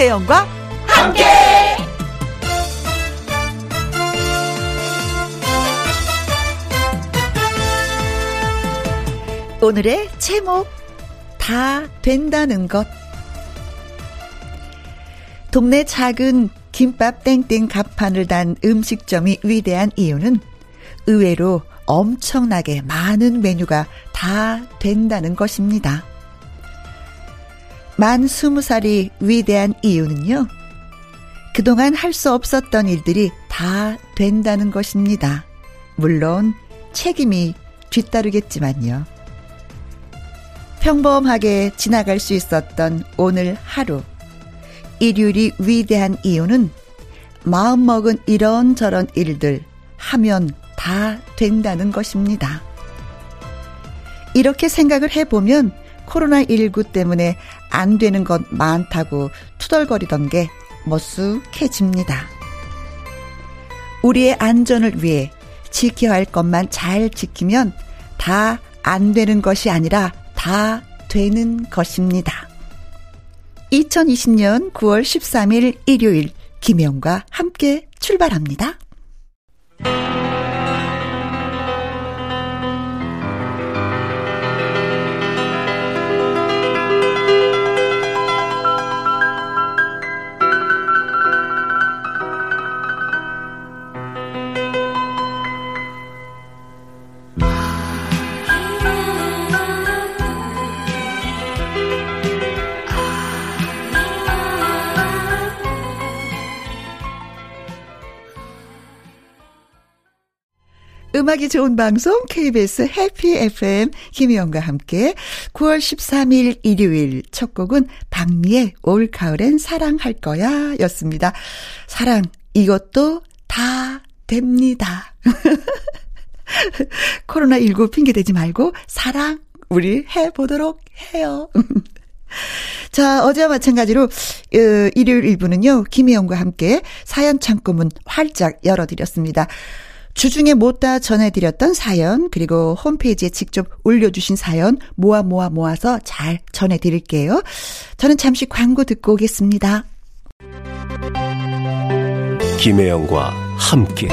김혜영과 함께. 오늘의 제목 다 된다는 것. 동네 작은 김밥 땡땡 갑판을 단 음식점이 위대한 이유는 의외로 엄청나게 많은 메뉴가 다 된다는 것입니다. 만 스무 살이 위대한 이유는요. 그동안 할 수 없었던 일들이 다 된다는 것입니다. 물론 책임이 뒤따르겠지만요. 평범하게 지나갈 수 있었던 오늘 하루. 일요일이 위대한 이유는 마음먹은 이런저런 일들 하면 다 된다는 것입니다. 이렇게 생각을 해보면 코로나19 때문에 안 되는 것 많다고 투덜거리던 게 머쓱해집니다. 우리의 안전을 위해 지켜야 할 것만 잘 지키면 다 안 되는 것이 아니라 다 되는 것입니다. 2020년 9월 13일 일요일 김혜영과 함께 출발합니다. 음악이 좋은 방송 KBS 해피 FM 김희영과 함께 9월 13일 일요일 첫 곡은 박미의 올 가을엔 사랑할 거야 였습니다. 사랑 이것도 다 됩니다. 코로나19 핑계대지 말고 사랑 우리 해보도록 해요. 자, 어제와 마찬가지로, 어, 일요일 1부는요, 김희영과 함께 사연 창구문 활짝 열어드렸습니다. 주중에 못다 전해드렸던 사연 그리고 홈페이지에 직접 올려주신 사연 모아 모아 모아서 잘 전해드릴게요. 저는 잠시 광고 듣고 오겠습니다. 김혜영과 함께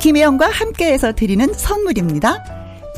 김혜영과 함께해서 드리는 선물입니다.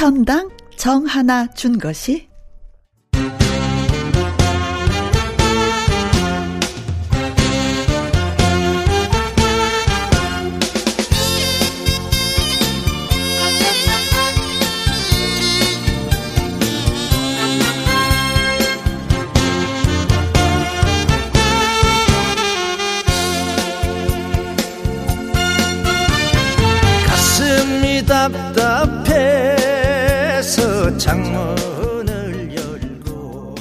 현당 정 하나 준 것이 창문을 열고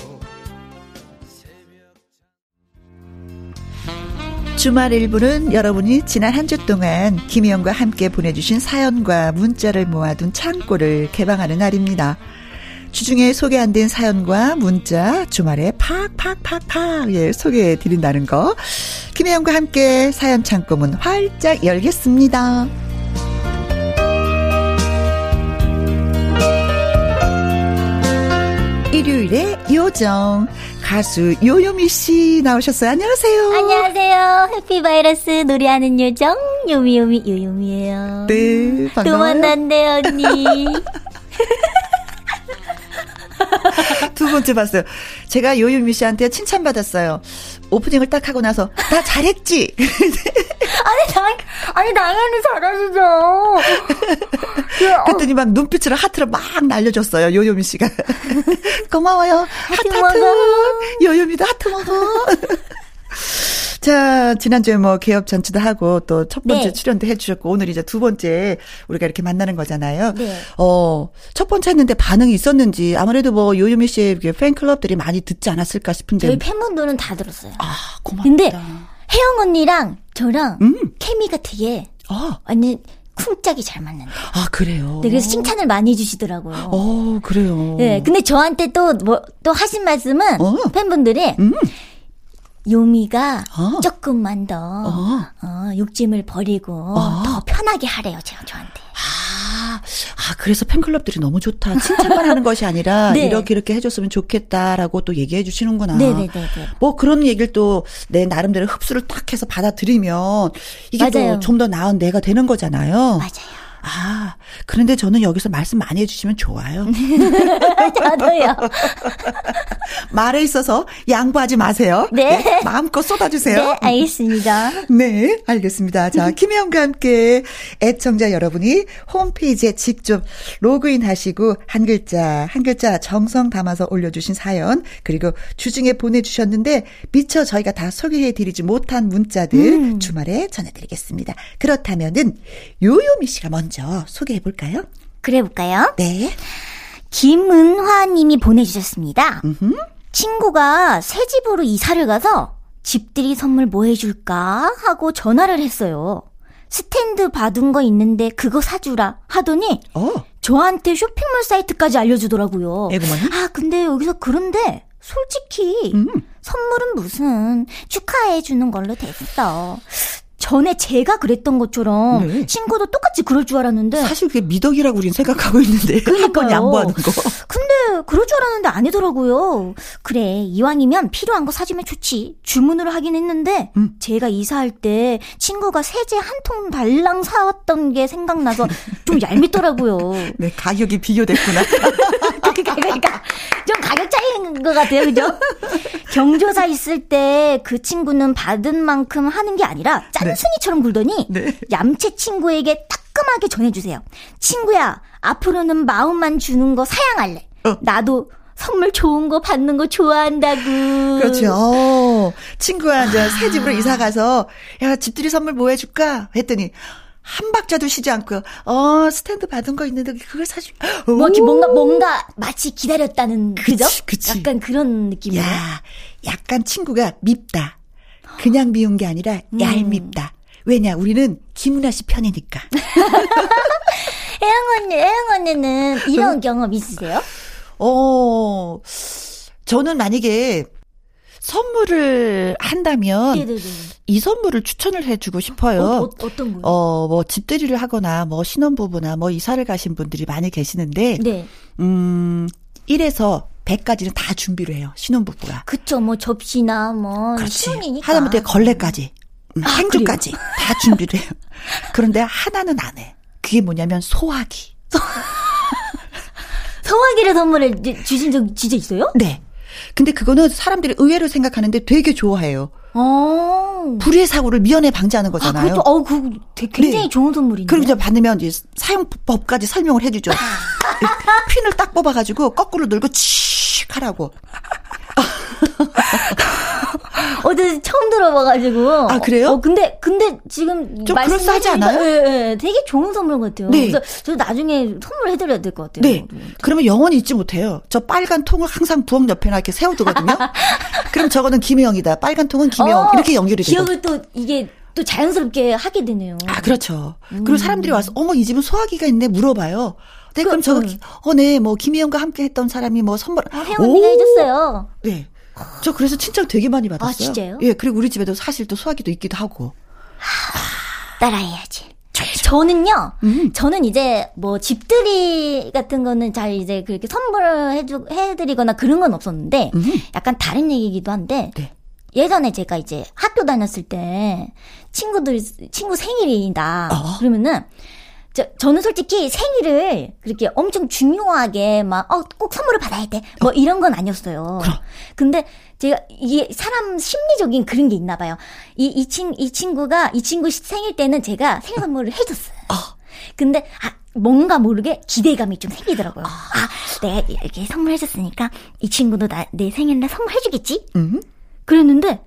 주말 일부는 여러분이 지난 한 주 동안 김희영과 함께 보내주신 사연과 문자를 모아둔 창고를 개방하는 날입니다. 주중에 소개 안 된 사연과 문자 주말에 팍팍팍팍 예, 소개해 드린다는 거. 김혜영과 함께 사연 창고문 활짝 열겠습니다. 토요일의 요정 가수 요요미 씨 나오셨어요. 안녕하세요. 안녕하세요. 해피바이러스 노래하는 요정 요미요미 요요미예요. 네, 반가워요. 또 만났네 언니. 두 번째 봤어요. 제가 요요미 씨한테 칭찬받았어요. 오프닝을 딱 하고 나서 나 잘했지. 아니, 당, 아니, 당연히 잘하시죠. 그랬더니 막 눈빛으로 하트를 막 날려줬어요. 요요미 씨가. 고마워요. 하트 하트. 먹어. 요요미도 하트 먹어. 자, 지난주에 뭐 개업 잔치도 하고 또 첫 번째 네. 출연도 해주셨고 오늘 이제 두 번째 우리가 이렇게 만나는 거잖아요. 네. 어, 첫 번째 했는데 반응이 있었는지 아무래도 뭐 요요미 씨의 팬클럽들이 많이 듣지 않았을까 싶은데. 저희 팬분들은 다 들었어요. 아, 고맙다. 근데 혜영 언니랑 저랑 음. 케미가 되게 아, 완전 쿵짝이 잘 맞는다. 아 그래요. 네, 그래서 칭찬을 많이 해주시더라고요. 어, 그래요. 네, 근데 저한테 또 뭐 또 하신 말씀은 어. 팬분들이 음. 요미가 어. 조금만 더 어. 어, 욕심을 버리고 어. 더 편하게 하래요, 제가 저한테. 아, 아, 그래서 팬클럽들이 너무 좋다. 칭찬만 하는 것이 아니라 네. 이렇게 이렇게 해줬으면 좋겠다라고 또 얘기해 주시는구나. 네네네네. 뭐 그런 얘기를 또 내 나름대로 흡수를 딱 해서 받아들이면 이게. 또 좀 더 나은 내가 되는 거잖아요. 맞아요. 아, 그런데 저는 여기서 말씀 많이 해주시면 좋아요. 저도요. 말에 있어서 양보하지 마세요. 네. 마음껏 쏟아주세요. 네, 알겠습니다. 네, 알겠습니다. 자, 김혜영과 함께 애청자 여러분이 홈페이지에 직접 로그인 하시고 한 글자, 한 글자 정성 담아서 올려주신 사연, 그리고 주중에 보내주셨는데 미처 저희가 다 소개해드리지 못한 문자들 주말에 전해드리겠습니다. 그렇다면은 요요미 씨가 먼저 소개해 볼까요? 그래 볼까요? 네. 김은화 님이 보내주셨습니다. 음흠. 친구가 새 집으로 이사를 가서 집들이 선물 뭐 해줄까 하고 전화를 했어요. 스탠드 받은 거 있는데 그거 사주라 하더니 어, 저한테 쇼핑몰 사이트까지 알려주더라고요. 에고머니? 아, 근데 여기서 그런데 솔직히 음. 선물은 무슨 축하해 주는 걸로 됐어. 전에 제가 그랬던 것처럼 네. 친구도 똑같이 그럴 줄 알았는데 사실 그게 미덕이라고 우린 생각하고 있는데 한 번. 양보하는 거. 근데 그럴 줄 알았는데 아니더라고요. 그래 이왕이면 필요한 거 사주면 좋지. 주문을 하긴 했는데 음. 제가 이사할 때 친구가 세제 한 통 달랑 사왔던 게 생각나서 좀 얄밉더라고요. 네, 가격이 비교됐구나. 그러니까, 그러니까 좀 가격 차이인 것 같아요, 그죠? 경조사 있을 때 그 친구는 받은 만큼 하는 게 아니라 짠 순이처럼 굴더니 네. 얌체 친구에게 따끔하게 전해주세요. 친구야, 앞으로는 마음만 주는 거 사양할래. 어. 나도 선물 좋은 거 받는 거 좋아한다고. 그렇죠. 어, 친구가 이제 새 집으로 이사 가서 야 집들이 선물 뭐 해줄까 했더니 한 박자도 쉬지 않고 어 스탠드 받은 거 있는데 그걸 사줄. 뭐 이렇게 뭔가 뭔가 마치 기다렸다는 그죠? 그치, 그치. 약간 그런 느낌이에요. 야 약간 친구가 밉다. 그냥 미운 게 아니라 음. 얄밉다. 왜냐 우리는 김은아 씨 편이니까. 혜영 언니, 혜영 언니는 이런 경험 있으세요? 어 저는 만약에 선물을 한다면 네네네. 이 선물을 추천을 해주고 싶어요. 어, 어, 어 떤 거요? 어, 뭐, 집들이를 하거나, 뭐, 신혼부부나, 뭐, 이사를 가신 분들이 많이 계시는데, 네. 음, 1에서 100까지는 다 준비를 해요, 신혼부부가. 그쵸, 뭐 접시나 뭐 그렇지. 신혼이니까. 하다못해 걸레까지, 음, 아, 행주까지 다 준비를 해요. 그런데 하나는 안 해. 그게 뭐냐면, 소화기. 성화기를 선물을 이제 주신 적 진짜 있어요? 네. 근데 그거는 사람들이 의외로 생각하는데 되게 좋아해요. 어. 불의의 사고를 미연에 방지하는 아, 거잖아요. 그것도 어, 그 굉장히 네. 좋은 선물인데. 그리고 이제 받으면 이제 사용법까지 설명을 해주죠. 핀을 딱 뽑아가지고 거꾸로 눌고 칙 하라고. 어제 처음 들어봐가지고. 아, 그래요? 어, 근데 근데 지금 좀 그럴싸하지 않아요? 예, 예, 되게 좋은 선물 같아요. 네. 그래서 저 나중에 선물해드려야 될 것 같아요. 네. 그러면 영원히 잊지 못해요. 저 빨간 통을 항상 부엌 옆에나 이렇게 세워두거든요. 그럼 저거는 김혜영이다. 빨간 통은 김혜영. 어, 이렇게 연결이 되고. 기억을 또 이게 또 자연스럽게 하게 되네요. 아, 그렇죠. 그리고 음. 사람들이 와서, 어머, 이 집은 소화기가 있네. 물어봐요. 네, 그럼 그, 저거, 음. 기- 어, 네, 뭐, 김혜영과 함께 했던 사람이 뭐 선물. 어, 혜영 언니가 오! 해줬어요. 네. 저 그래서 칭찬 되게 많이 받았어요. 아, 진짜요? 예, 그리고 우리 집에도 사실 또 소화기도 있기도 하고. 따라해야지. 저는요, 음. 저는 이제 뭐 집들이 같은 거는 잘 이제 그렇게 선물을 해주, 해드리거나 그런 건 없었는데, 음. 약간 다른 얘기이기도 한데, 네. 예전에 제가 이제 학교 다녔을 때 친구들, 친구 생일이다. 어. 그러면은 저, 저는 솔직히 생일을 그렇게 엄청 중요하게 막, 어, 꼭 선물을 받아야 돼. 뭐 이런 건 아니었어요. 그럼. 근데 제가 이게 사람 심리적인 그런 게 있나 봐요. 이, 이 친, 이 친구가, 이 친구 생일 때는 제가 생일 선물을 해줬어요. 근데, 아, 뭔가 모르게 기대감이 좀 생기더라고요. 아, 내가 이렇게 선물해줬으니까 이 친구도 나, 내 생일날 선물해주겠지? 음. 그랬는데,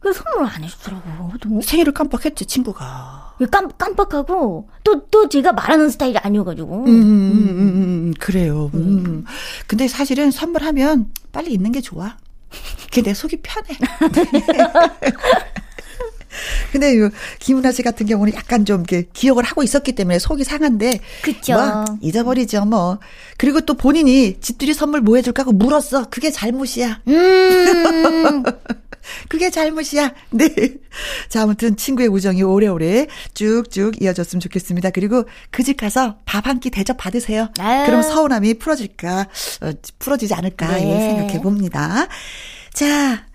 그 선물을 안 해주더라고요. 너무 생일을 깜빡했지 친구가. 깜, 깜빡하고, 또, 또 제가 말하는 스타일이 아니어가지고. 음, 음, 음, 음, 그래요. 음. 근데 사실은 선물하면 빨리 있는 게 좋아. 그게 내 속이 편해. 근데 요 김은아 씨 같은 경우는 약간 좀 이렇게 기억을 하고 있었기 때문에 속이 상한데 그쵸. 뭐 잊어버리죠 뭐 그리고 또 본인이 집들이 선물 뭐 해줄까 하고 물었어 그게 잘못이야 음, 그게 잘못이야. 네. 자, 아무튼 친구의 우정이 오래오래 쭉쭉 이어졌으면 좋겠습니다. 그리고 그 집 가서 밥 한 끼 대접 받으세요. 아유. 그럼 서운함이 풀어질까, 어, 풀어지지 않을까, 네. 예, 생각해 봅니다. 자,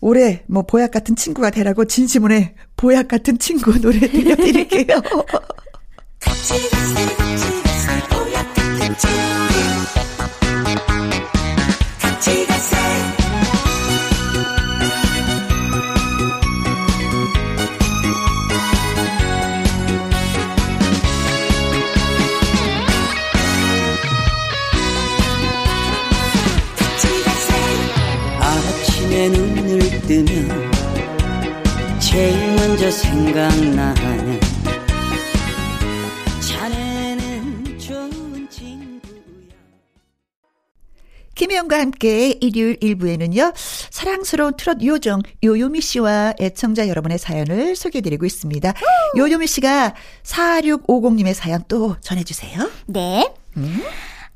올해 뭐 보약 같은 친구가 되라고 진심원의 보약 같은 친구 노래 들려드릴게요. 김혜영과 함께 일요일 1부에는요, 사랑스러운 트롯 요정 요요미 씨와 애청자 여러분의 사연을 소개해드리고 있습니다. 요요미 씨가 4650님의 사연 또 전해주세요. 네.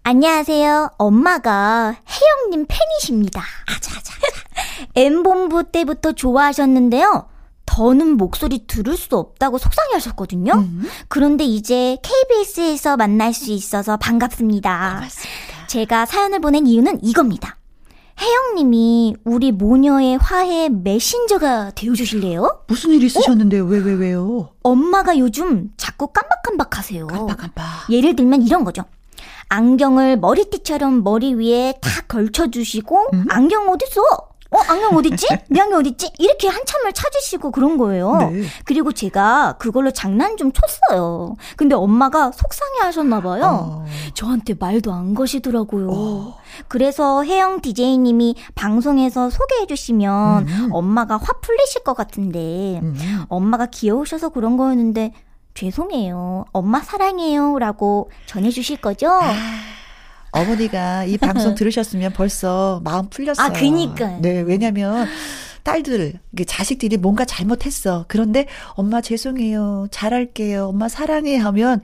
안녕하세요. 엄마가 혜영님 팬이십니다. 아자 아자. M본부 때부터 좋아하셨는데요. 더는 목소리 들을 수 없다고 속상해 하셨거든요. 그런데 이제 KBS에서 만날 수 있어서 반갑습니다. 제가 사연을 보낸 이유는 이겁니다. 혜영님이 우리 모녀의 화해 메신저가 되어주실래요? 무슨 일 있으셨는데요? 왜, 왜, 왜요? 엄마가 요즘 자꾸 깜박깜박 하세요. 깜빡깜빡. 예를 들면 이런 거죠. 안경을 머리띠처럼 머리 위에 탁 걸쳐주시고 안경 어딨어? 어 안경 어딨지? 내 안경 어딨지? 이렇게 한참을 찾으시고 그런 거예요. 네. 그리고 제가 그걸로 장난 좀 쳤어요. 근데 엄마가 속상해 하셨나 봐요. 어. 저한테 말도 안 거시더라고요. 그래서 혜영 DJ님이 방송에서 소개해 주시면 엄마가 화 풀리실 것 같은데 음. 엄마가 귀여우셔서 그런 거였는데 죄송해요. 엄마 사랑해요. 라고 전해주실 거죠? 어머니가 이 방송 들으셨으면 벌써 마음 풀렸어요. 아, 그니까요. 네, 왜냐면 딸들, 자식들이 뭔가 잘못했어. 그런데 엄마 죄송해요. 잘할게요. 엄마 사랑해 하면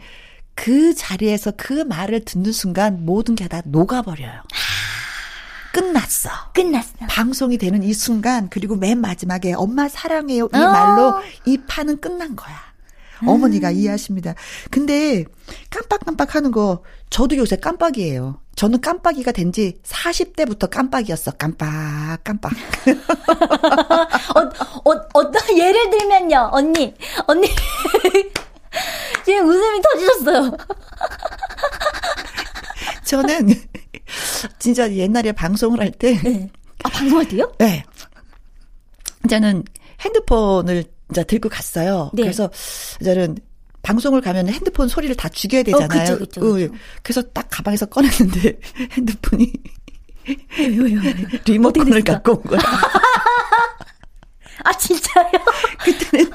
그 자리에서 그 말을 듣는 순간 모든 게 다 녹아버려요. 끝났어. 끝났어. 방송이 되는 이 순간 그리고 맨 마지막에 엄마 사랑해요 이 어. 말로 이 판은 끝난 거야. 어머니가 이해하십니다. 근데 깜빡깜빡 하는 거 저도 요새 깜빡이에요. 저는 깜빡이가 된 지 40대부터 깜빡이었어. 깜빡 깜빡. 어, 어, 어떤, 예를 들면요, 언니. 언니. 지금 웃음이 터지셨어요. 저는 진짜 옛날에 방송을 할 때 네. 아, 방송할 때요? 네. 저는 핸드폰을 이제 들고 갔어요. 네. 그래서 저는 방송을 가면 핸드폰 소리를 다 죽여야 되잖아요. 어, 그쵸, 그쵸, 그쵸. 어, 그래서 딱 가방에서 꺼냈는데 핸드폰이? 리모컨을? 갖고 온 거야. 아, 진짜요? 그때는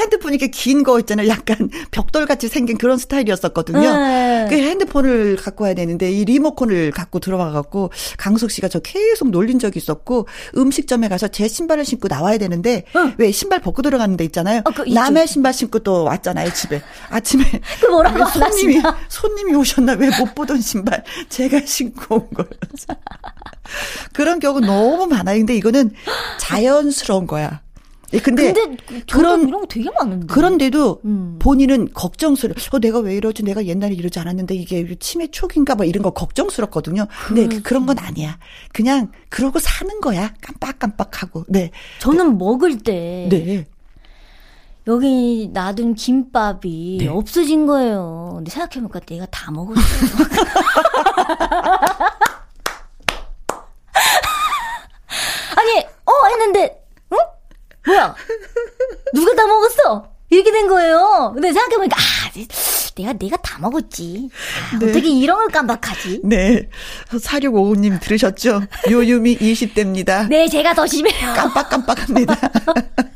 핸드폰이 이렇게 긴 거 있잖아요. 약간 벽돌같이 생긴 그런 스타일이었었거든요. 네. 그 핸드폰을 갖고 와야 되는데 이 리모컨을 갖고 들어와 갖고 강숙 씨가 저 계속 놀린 적이 있었고 음식점에 가서 제 신발을 신고 나와야 되는데 응. 왜 신발 벗고 들어가는 데 있잖아요. 어, 그 남의. 신발 신고 또 왔잖아요, 집에. 아침에 그 뭐라고 손님이 하시나? 손님이 오셨나 왜 못 보던 신발 제가 신고 온 거예요. 그런 경우 너무 많아요. 근데 이거는 자연스러운 거야. 예, 근데, 근데, 그런 이런 거 되게 많은데. 그런데도 음. 본인은 걱정스러워. 어, 내가 왜 이러지? 내가 옛날에 이러지 않았는데 이게 치매 초기인가 봐. 이런 거 걱정스럽거든요. 근데 그- 그런 건 아니야. 그냥 그러고 사는 거야. 깜빡깜빡하고. 네. 저는 먹을 때. 네. 여기 놔둔 김밥이 네. 없어진 거예요. 근데 생각해보니까 내가 다 먹었어요. 아니, 어, 했는데, 응? 뭐야? 누가 다 먹었어? 이렇게 된 거예요. 근데 생각해보니까, 아, 내가, 내가 다 먹었지. 아, 네. 어떻게 이런 걸 깜빡하지? 네. 4655님 들으셨죠? 요유미 20대입니다. 네, 제가 더 심해요. 깜빡깜빡합니다.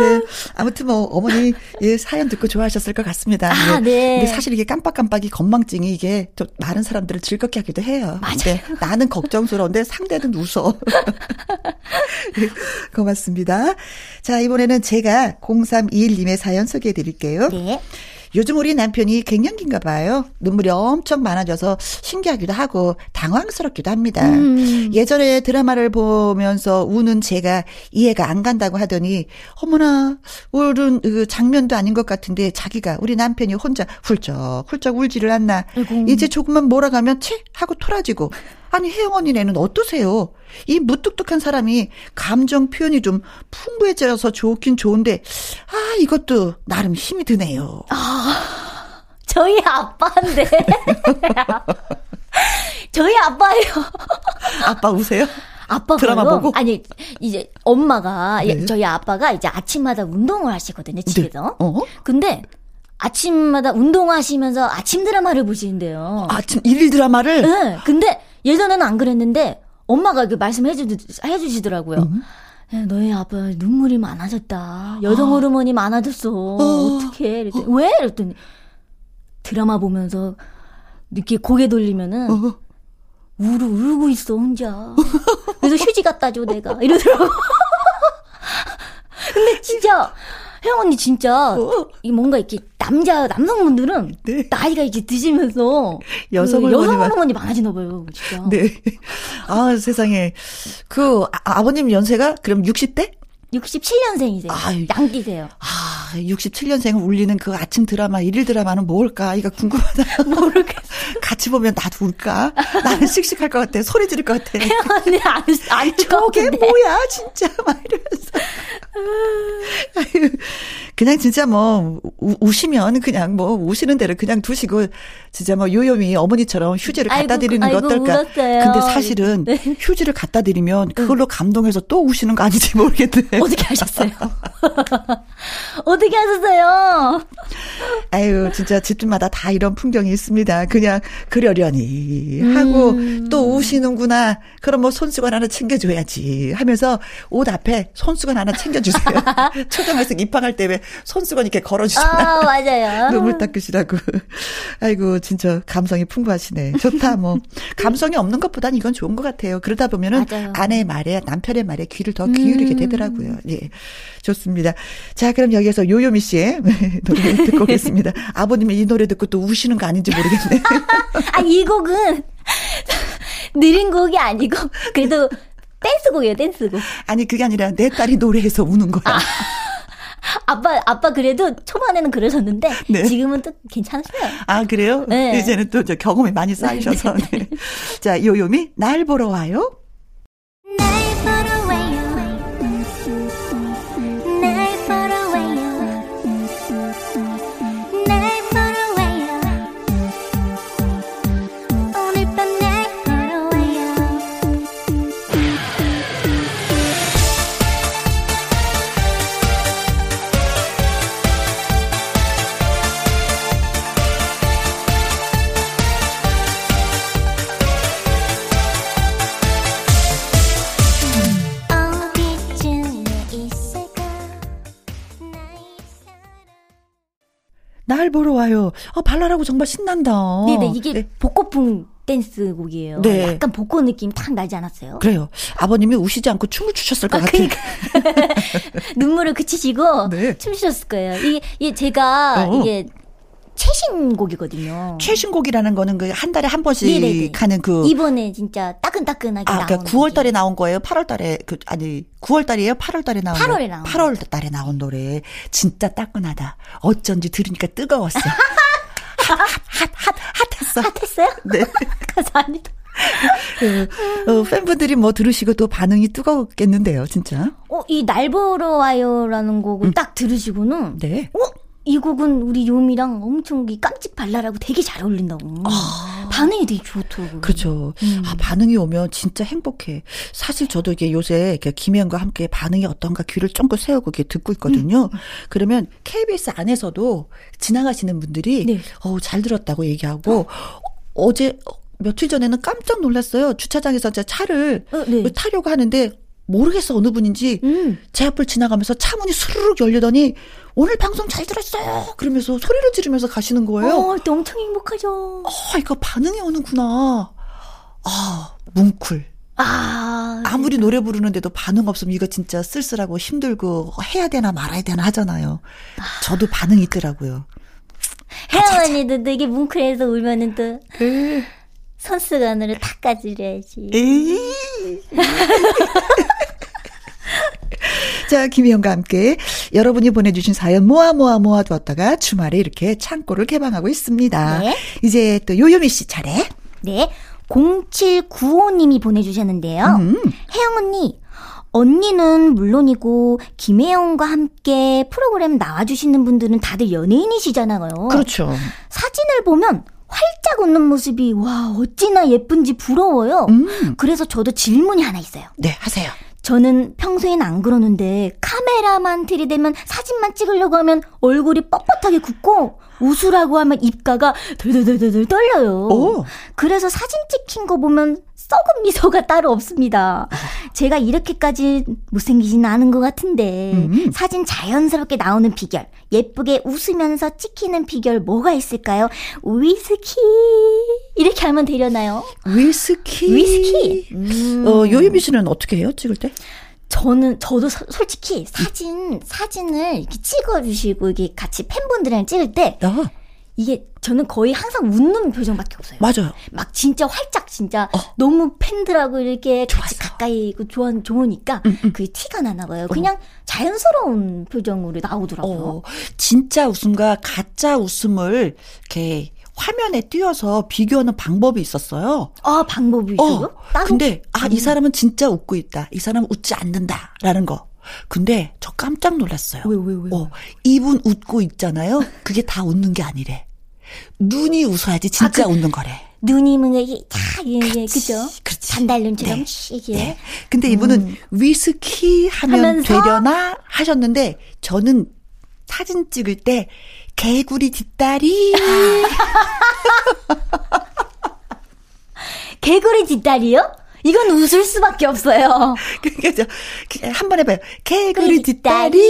네. 아무튼 뭐 어머니 예 사연 듣고 좋아하셨을 것 같습니다. 아, 네. 근데 사실 이게 깜빡깜빡이 건망증이 이게 좀 많은 사람들을 즐겁게 하기도 해요. 맞아요. 나는 걱정스러운데 상대는 웃어. 네, 고맙습니다. 자, 이번에는 제가 0321님의 사연 소개해 드릴게요. 네. 요즘 우리 남편이 갱년기인가 봐요. 눈물이 엄청 많아져서 신기하기도 하고 당황스럽기도 합니다. 음. 예전에 드라마를 보면서 우는 제가 이해가 안 간다고 하더니 어머나 울은 그 장면도 아닌 것 같은데 자기가 우리 남편이 혼자 훌쩍 훌쩍 울지를 않나. 아이고. 이제 조금만 몰아가면 채 하고 토라지고 아니 혜영 언니네는 어떠세요? 이 무뚝뚝한 사람이 감정 표현이 좀 풍부해져서 좋긴 좋은데 아 이것도 나름 힘이 드네요. 저희 아빠인데. 저희 아빠예요. 아빠 우세요? 아빠가요? 드라마 보고? 아니, 이제 엄마가, 예, 네. 저희 아빠가 이제 아침마다 운동을 하시거든요, 집에서. 어? 근데 아침마다 운동하시면서 아침 드라마를 보시는데요. 아침 일일 드라마를 네, 근데 예전에는 안 그랬는데 엄마가 그 말씀해 주, 해주시더라고요. 음. 야, 너희 아빠 눈물이 많아졌다. 여성 호르몬이 많아졌어. 어. 떻게 그랬더니 왜? 그랬더니 드라마 보면서 이렇게 고개 돌리면은 어. 울고 울고 있어 혼자. 그래서 휴지 갖다 줘 내가 이러더라고. 근데 진짜 혜영 언니 진짜 어. 이 뭔가 이렇게 남자 남성분들은 네. 나이가 이렇게 드시면서 여성 그 여성 많- 호르몬이 많아지나 봐요 진짜. 네. 아 세상에 그 아, 아버님 연세가 그럼 60대? 67년생이세요. 아유. 양띠세요. 아, 67년생을 울리는 그 아침 드라마, 일일 드라마는 뭘까? 이거 궁금하다. 모르겠어. 같이 보면 나도 울까? 나는 씩씩할 것 같아. 소리 지를 것 같아. 언니 안, 안 저게. 뭐야, 진짜. 막 이러면서. 그냥 진짜 뭐, 우, 우시면 그냥 뭐, 우시는 대로 그냥 두시고, 진짜 뭐, 요요미 어머니처럼 휴지를 갖다 드리는 거 아이고, 어떨까? 울었어요. 근데 사실은 네. 휴지를 갖다 드리면 그걸로 감동해서 또 우시는 거 아닌지 모르겠네. 어떻게 하셨어요? 어떻게 하셨어요? 아유, 진짜 집집마다 다 이런 풍경이 있습니다. 그냥 그러려니 하고 음. 또 우시는구나. 그럼 뭐 손수건 하나 챙겨줘야지 하면서 옷 앞에 손수건 하나 챙겨주세요. 초등학생 입학할 때 왜 손수건 이렇게 걸어주잖아. 아, 맞아요. 눈물 닦으시라고. 아이고, 진짜 감성이 풍부하시네. 좋다, 뭐. 감성이 없는 것보단 이건 좋은 것 같아요. 그러다 보면은 맞아요. 음. 아내의 말에 남편의 말에 귀를 더 기울이게 되더라고요. 예. 좋습니다. 자, 그럼 여기서 요요미 씨의 노래 듣고 오겠습니다. 아버님이 이 노래 듣고 또 우시는 거 아닌지 모르겠네. 아, 이 곡은 느린 곡이 아니고, 그래도 댄스곡이에요, 댄스곡. 아니, 그게 아니라 내 딸이 노래해서 우는 거야. 아빠, 아빠 그래도 초반에는 그러셨는데, 네. 지금은 또 괜찮으세요. 아, 그래요? 네. 이제는 또저 경험이 많이 쌓이셔서. 네. 자, 요요미, 날 보러 와요. 보러 와요. 어, 발랄하고 정말 신난다. 네네, 이게 네. 복고풍 댄스 곡이에요. 네. 약간 복고 느낌 탁 나지 않았어요? 그래요. 아버님이 우시지 않고 춤을 추셨을 것 아, 같아요. 눈물을 그치시고 네. 춤추셨을 거예요. 이게, 이게 제가 어. 이게 최신곡이거든요. 최신곡이라는 거는 그 한 달에 한 번씩 네네네. 하는 그 이번에 진짜 따끈따끈하게 아, 그러니까 9월 달에 나온 거예요? 8월 달에 그 아니 9월 달이에요? 8월 달에 나온 8월에 거? 나온 8월 달에 나온 노래. 진짜 따끈하다. 어쩐지 들으니까 뜨거웠어. 핫핫핫핫 핫했어. 핫했어요? 네. 감사합니다. 그, 어, 팬분들이 뭐 들으시고 또 반응이 뜨거웠겠는데요, 진짜. 어, 이 날 보러 와요라는 곡을 딱 들으시고는 네. 어? 이 곡은 우리 요미랑 엄청 이 깜찍 발랄하고 되게 잘 어울린다고. 반응이 되게 좋더라고요. 그렇죠. 음. 아, 반응이 오면 진짜 행복해. 사실 저도 이게 요새 김혜영과 함께 반응이 어떤가 귀를 쫑긋 세우고 이렇게 듣고 있거든요. 음. 그러면 KBS 안에서도 지나가시는 분들이 네. 어우, 잘 들었다고 얘기하고 어, 제 며칠 전에는 깜짝 놀랐어요. 주차장에서 제 차를 어, 네. 타려고 하는데 모르겠어 어느 분인지 음. 제 앞을 지나가면서 차 문이 스르륵 열리더니 오늘 방송 잘 들었어요. 그러면서 소리를 지르면서 가시는 거예요. 어, 또 엄청 행복하죠. 어, 이거 반응이 오는구나. 아, 뭉클. 아, 아무리 노래 부르는데도 반응 없으면 이거 진짜 쓸쓸하고 힘들고 해야 되나 말아야 되나 하잖아요. 저도 반응이 있더라고요. 혜영 언니도 되게 뭉클해서 울면은 또 선수관으로 닦아주려야지. 자, 김희영과 함께 여러분이 보내주신 사연 모아 모아 모아 두었다가 주말에 이렇게 창고를 개방하고 있습니다. 네. 이제 또 요요미 씨 차례. 네. 0795님이 보내주셨는데요. 음. 혜영 언니, 언니는 물론이고, 김혜영과 함께 프로그램 나와주시는 분들은 다들 연예인이시잖아요. 그렇죠. 사진을 보면 활짝 웃는 모습이, 와, 어찌나 예쁜지 부러워요. 음. 그래서 저도 질문이 하나 있어요. 네, 하세요. 저는 평소엔 안 그러는데 카메라만 들이대면 사진만 찍으려고 하면 얼굴이 뻣뻣하게 굳고 웃으라고 하면 입가가 덜덜덜덜 떨려요. 오. 그래서 사진 찍힌 거 보면 썩은 미소가 따로 없습니다. 제가 이렇게까지 못생기진 않은 것 같은데 음. 사진 자연스럽게 나오는 비결, 예쁘게 웃으면서 찍히는 비결 뭐가 있을까요? 위스키 이렇게 하면 되려나요? 위스키. 위스키. 음. 어, 요요미 씨는 어떻게 해요? 찍을 때? 저는 저도 서- 솔직히 사진 사진을 이렇게 찍어주시고 이게 같이 팬분들이랑 찍을 때 아, 이게 저는 거의 항상 웃는 표정밖에 없어요. 맞아요. 막 진짜 활짝 진짜 어. 너무 팬들하고 이렇게 같이 좋았어. 가까이 있고 좋아 좋으니까 음, 음. 그게 티가 나나 봐요. 그냥 자연스러운 표정으로 나오더라고요. 어, 진짜 웃음과 가짜 웃음을 이렇게 화면에 띄워서 비교하는 방법이 있었어요. 아 방법이 있어요? 어? 근데 아, 이 음. 사람은 진짜 웃고 있다. 이 사람은 웃지 않는다라는 거. 근데 저 깜짝 놀랐어요. 왜, 왜, 왜? 어, 이분 웃고 있잖아요. 그게 다 웃는 게 아니래. 눈이 웃어야지 진짜 아, 그- 웃는 거래. 눈이 뭔가 다 예, 예, 그죠? 그렇지. 잔달눈처럼 네. 시게. 네. 근데 이분은 음. 위스키 하면 하면서? 되려나 하셨는데 저는 사진 찍을 때 개구리 뒷다리 개구리 뒷다리요? 이건 웃을 수밖에 없어요. 그러니까 저 그냥 한번 해봐요. 개구리 뒷다리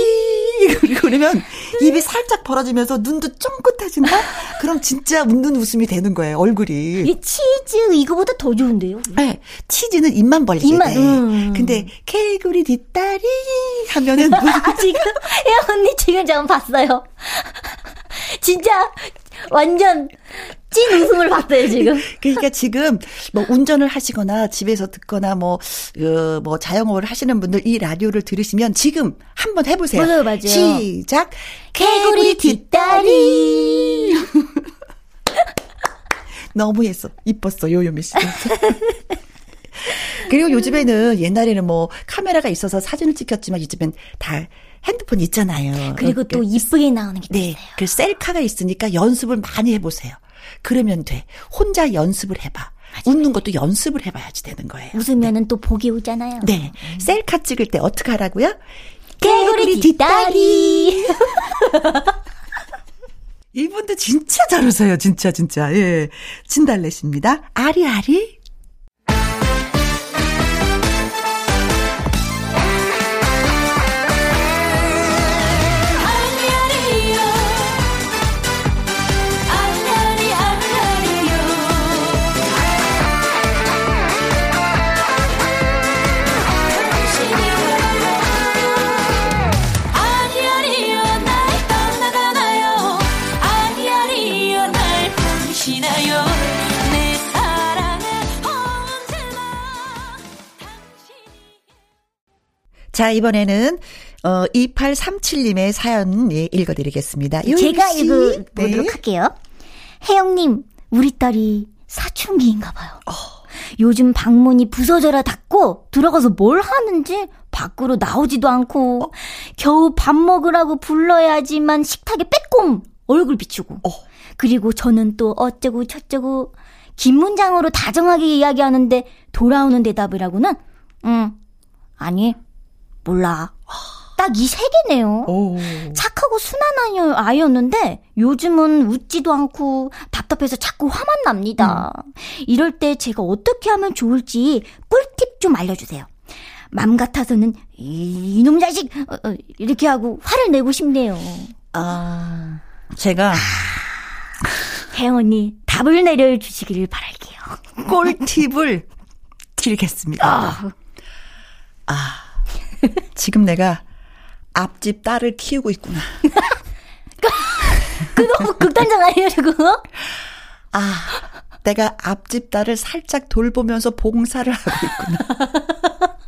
그리고 그러면 입이 살짝 벌어지면서 눈도 쫑긋해진다. 그럼 진짜 웃는 웃음이 되는 거예요. 얼굴이. 이 치즈 이거보다 더 좋은데요? 네, 치즈는 입만 벌리게 입만, 돼. 음. 근데 개구리 뒷다리 하면은 아, 지금, 야, 언니 지금 저 봤어요. 진짜, 완전, 찐 웃음을 봤어요, 지금. 그러니까 지금 뭐 운전을 하시거나 집에서 듣거나 뭐, 어, 뭐 자영업을 하시는 분들 이 라디오를 들으시면 지금 한번 해보세요. 맞아요, 맞아요. 시작. 개구리 뒷다리. 너무 예뻐. 이뻤어, 요요미 씨. 그리고 요즘에는 옛날에는 뭐 카메라가 있어서 사진을 찍혔지만 요즘엔 다 핸드폰 있잖아요. 그리고 또 이쁘게 나오는 게 네. 있어요. 그 셀카가 있으니까 연습을 많이 해보세요. 그러면 돼. 혼자 연습을 해봐. 웃는 것도 연습을 해봐야지 되는 거예요. 웃으면은 또 복이 오잖아요. 네. 셀카 찍을 때 어떻게 하라고요? 개구리 뒷다리. 이분도 진짜 잘 웃어요. 진짜, 진짜. 예. 진달래십니다. 아리아리. 자, 이번에는, 어, 2837님의 사연, 예, 읽어 드리겠습니다. 요임 제가 씨. 읽어 보도록 네. 할게요. 혜영 님, 우리 딸이 사춘기인가 봐요. 어. 요즘 방문이 부서져라 닫고 들어가서 뭘 하는지 밖으로 나오지도 않고 겨우 밥 먹으라고 불러야지만 식탁에 빼꼼 얼굴 비추고 어. 그리고 저는 또 어쩌고 저쩌고 긴 문장으로 다정하게 이야기하는데 돌아오는 대답이라고는 응 아니 몰라 딱 이 세 개네요. 오. 착하고 순한 아이- 아이였는데 요즘은 웃지도 않고 답답해서 자꾸 화만 납니다. 이럴 때 제가 어떻게 하면 좋을지 꿀팁 좀 알려주세요. 맘 같아서는 이, 이놈 자식 어, 어, 이렇게 하고 화를 내고 싶네요. 아, 제가 혜영 언니 답을 내려주시기를 바랄게요. 꿀팁을 드리겠습니다. 아, 지금 내가 앞집 딸을 키우고 있구나. 그 너무 극단적 아니에요 그거? 아, 내가 앞집 딸을 살짝 돌보면서 봉사를 하고 있구나.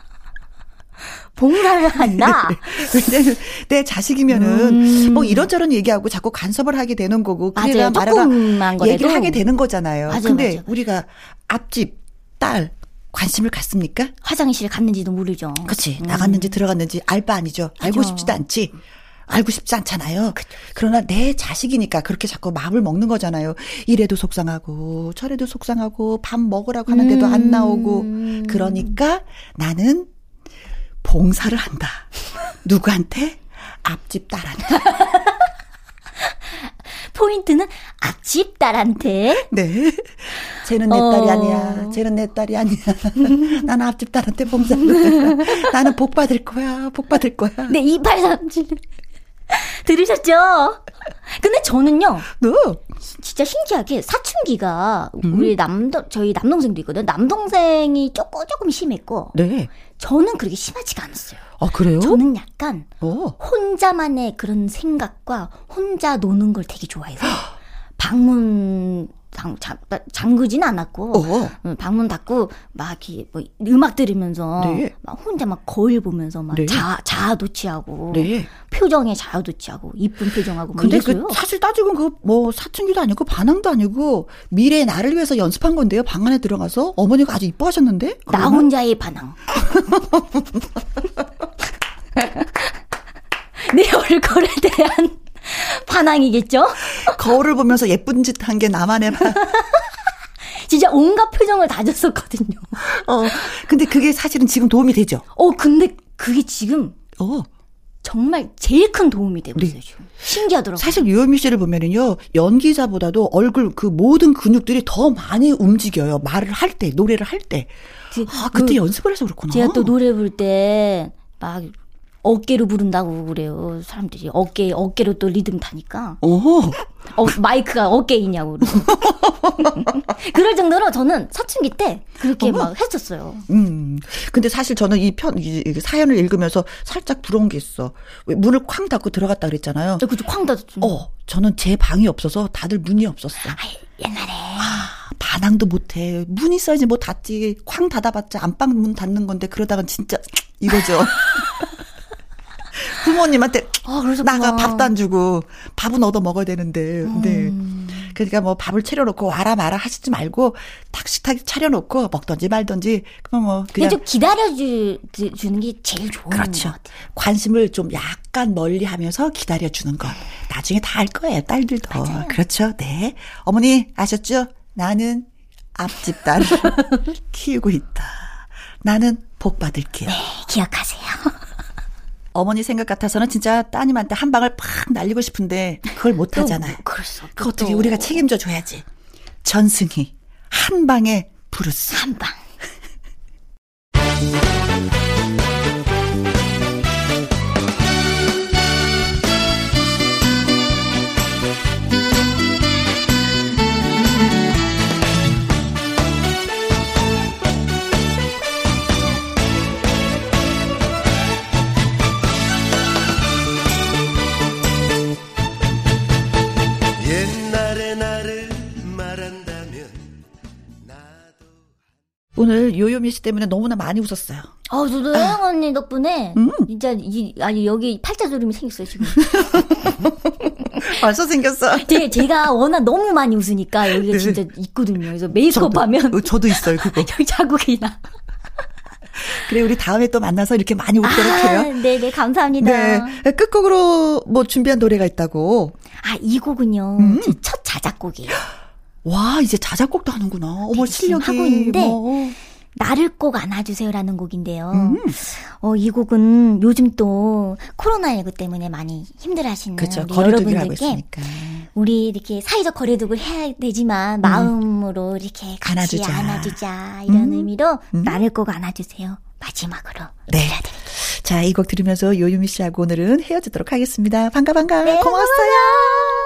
봉사를 한다. 왜냐면 내 자식이면은 뭐 이런저런 얘기하고 자꾸 간섭을 하게 되는 거고 음. 그래가 말아가. 얘기를 하게 되는 거잖아요. 맞아요, 근데 맞아요. 우리가 앞집 딸 관심을 갖습니까? 화장실 갔는지도 모르죠. 그치 나갔는지 들어갔는지 알 바 아니죠. 알고 맞아. 싶지도 않지. 알고 싶지 않잖아요. 그러나 내 자식이니까 그렇게 자꾸 마음을 먹는 거잖아요. 이래도 속상하고 저래도 속상하고 밥 먹으라고 하는데도 안 나오고 그러니까 나는 봉사를 한다. 누구한테? 앞집 딸한테. 포인트는 앞집 딸한테 네. 쟤는 내 어. 딸이 아니야. 쟤는 내 딸이 아니야. 나는 앞집 딸한테 봉사를 해. 나는 복 받을 거야. 복 받을 거야. 네, 2837. 들으셨죠? 근데 저는요, 너 진짜 신기하게 사춘기가 음. 우리 남동, 저희 남동생도 있거든. 남동생이 조금, 조금 심했고, 네. 저는 그렇게 심하지가 않았어요. 아 그래요? 저는 약간 어. 혼자만의 그런 생각과 혼자 노는 걸 되게 좋아해서 방문 장, 잠, 잠그진 않았고 어. 응, 방문 닫고 막 이렇게 뭐 음악 들으면서 네. 막 혼자 막 거울 보면서 막 네. 자, 자아도 취하고 네. 표정에 자아도 취하고 이쁜 표정하고 막 근데. 그 사실 따지고 그 뭐 사춘기도 아니고 반항도 아니고 미래의 나를 위해서 연습한 건데요. 방 안에 들어가서 어머니가 아주 이뻐하셨는데. 나 그러면? 혼자의 반항. 내 얼굴에 대한 반항이겠죠? 거울을 보면서 예쁜 짓 한 게 나만의 반. 진짜 온갖 표정을 다졌었거든요. 어. 근데 그게 사실은 지금 도움이 되죠. 어, 근데 그게 지금 어. 정말 제일 큰 도움이 되고 있어요, 지금. 신기하더라고요. 사실 유현미 씨를 보면은요 연기자보다도 얼굴 그 모든 근육들이 더 많이 움직여요 말을 할 때 노래를 할 때. 그- 아 그때 그 연습을 해서 그렇구나. 제가 또 노래 부를 때 막 어깨로 부른다고 그래요. 사람들이 어깨 어깨로 또 리듬 타니까 어. 어, 마이크가 그러고. 그럴 정도로 저는 사춘기 때 그렇게 어머. 막 했었어요. 음. 근데 사실 저는 이 편, 이, 이 사연을 읽으면서 살짝 부러운 게 있어. 왜 문을 쾅 닫고 들어갔다 그랬잖아요. 그죠 쾅 닫았죠. 어, 저는 제 방이 없어서 다들 문이 없었어. 아이, 옛날에 반항도 못해. 문 있어야지 뭐 닫지. 쾅 닫아봤자 안방 문 닫는 건데 그러다간 진짜 이거죠. 부모님한테 아. 나가 밥도 안 주고 밥은 얻어 먹어야 되는데. 네. 음. 그러니까 뭐 밥을 차려놓고 와라 마라 하시지 말고 탁 식탁 차려놓고 먹던지 말던지 그럼 뭐 그냥 좀 기다려 주, 주는 게 제일 좋은 그렇죠. 것 같아요. 관심을 좀 약간 멀리 하면서 기다려 주는 것. 나중에 다 알 거예요. 딸들도. 그렇죠. 네. 어머니 아셨죠? 나는 앞집 딸을 키우고 있다. 나는 복 받을게요. 기억하세요. 어머니 생각 같아서는 진짜 따님한테 한 방을 팍 날리고 싶은데 그걸 못 하잖아요. 그럴 수 없죠. 그 어떻게 우리가 책임져 줘야지. 전승희 한 방에 브루스. 한 방. 오늘 요요미 씨 때문에 너무나 많이 웃었어요. 어, 저도 혜영 언니 덕분에 음. 진짜 이 아니 여기 팔자주름이 생겼어요 지금. 벌써 생겼어. 제, 제가 워낙 너무 많이 웃으니까 여기가 네. 진짜 있거든요. 그래서 메이크업 하면 어, 저도 있어요, 그거. 여기 자국이 나. 그래, 우리 다음에 또 만나서 이렇게 많이 웃도록 아, 해요. 네네, 감사합니다. 네. 끝곡으로 뭐 준비한 노래가 있다고. 아, 이 곡은요. 음. 제첫 자작곡이에요. 와, 이제 자작곡도 하는구나. 어머, 실력이. 하고 있는데 뭐. 나를 꼭 안아주세요라는 곡인데요. 음. 어, 이 곡은 요즘 또 코로나19 때문에 많이 그렇죠. 거리두기를 하고 여러분들께 있으니까. 우리 이렇게 사회적 거리두기를 해야 되지만 마음으로 이렇게 같이 안아주자. 안아주자, 이런 음. 의미로 음. 나를 꼭 안아주세요. 마지막으로 네. 들려드릴게요. 자, 이 곡 들으면서 요유미 씨하고 오늘은 헤어지도록 하겠습니다. 반가, 반가. 네, 고마웠어요. 나를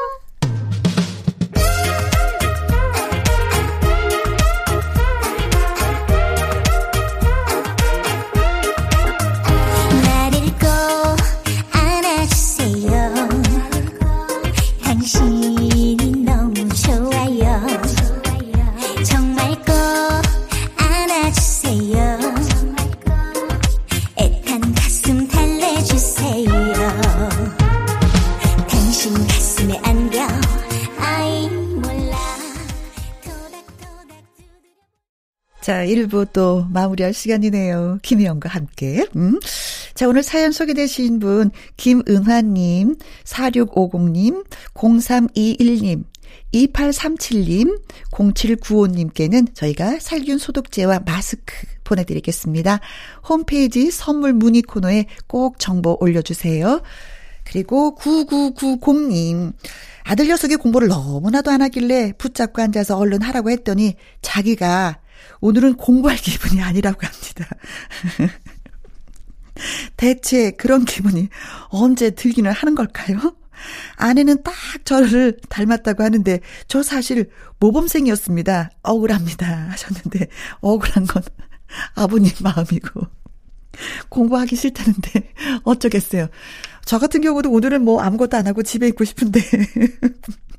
자, 1부 또 마무리할 시간이네요. 김혜영과 함께. 음. 자, 오늘 사연 소개되신 분, 김은화님, 4650님, 0321님, 2837님, 0795님께는 저희가 살균 소독제와 마스크 보내드리겠습니다. 홈페이지 선물 문의 코너에 꼭 정보 올려주세요. 그리고 9990님. 아들 녀석이 공부를 너무나도 안 하길래 붙잡고 앉아서 얼른 하라고 했더니 자기가 오늘은 공부할 기분이 아니라고 합니다. 대체 그런 기분이 언제 들기는 하는 걸까요? 아내는 딱 저를 닮았다고 하는데 저 사실 모범생이었습니다. 억울합니다. 하셨는데 억울한 건 아버님 마음이고 공부하기 싫다는데 어쩌겠어요. 저 같은 경우도 오늘은 뭐 아무것도 안 하고 집에 있고 싶은데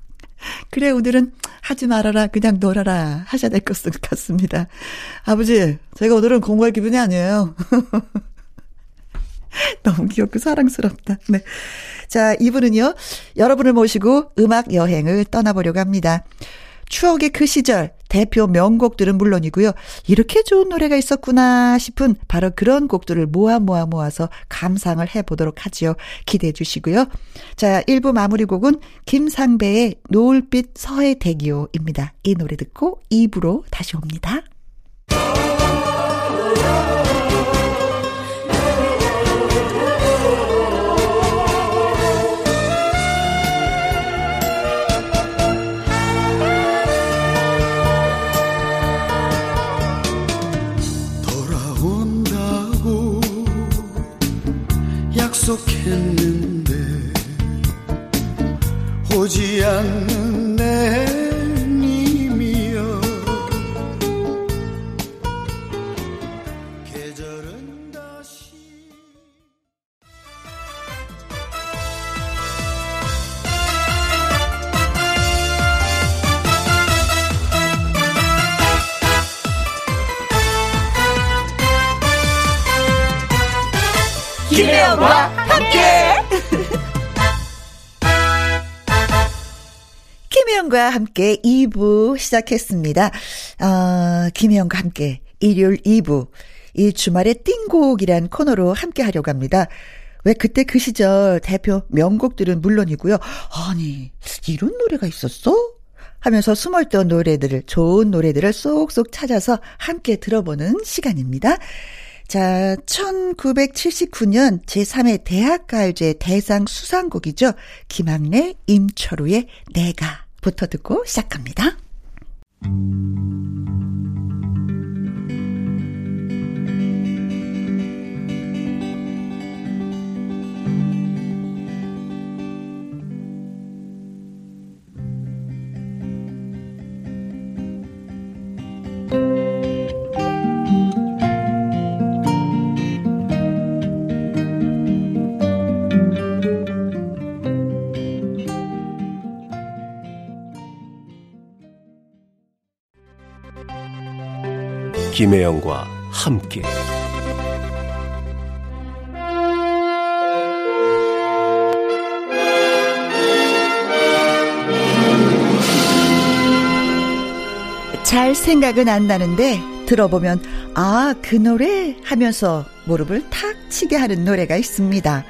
그래 오늘은 하지 말아라 그냥 놀아라 하셔야 될 것 같습니다. 아버지 제가 오늘은 공부할 기분이 아니에요. 너무 귀엽고 사랑스럽다. 네. 자, 이분은요, 여러분을 모시고 음악 여행을 떠나보려고 합니다. 추억의 그 시절, 대표 명곡들은 물론이고요. 이렇게 좋은 노래가 있었구나 싶은 바로 그런 곡들을 모아 모아 모아서 감상을 해보도록 하지요. 기대해 주시고요. 자, 1부 마무리 곡은 김상배의 노을빛 서해 대기요입니다. 이 노래 듣고 2부로 다시 옵니다. 약속했는데 오지 않는 내 님이여. 계절은 다시 김혜영과 김혜영과 함께 2부 시작했습니다. 어, 김혜영과 함께 일요일 2부. 이 주말의 띵곡이란 코너로 함께 하려고 합니다. 왜 그때 그 시절 대표 명곡들은 물론이고요. 아니, 이런 노래가 있었어? 하면서 숨어있던 노래들을, 좋은 노래들을 쏙쏙 찾아서 함께 들어보는 시간입니다. 자, 1979년 제3회 대학가요제 대상 수상곡이죠. 김학래, 임철우의 내가 부터 듣고 시작합니다. 김혜영과 함께 잘 생각은 안 나는데 들어보면 아 그 노래 하면서 무릎을 탁 치게 하는 노래가 있습니다.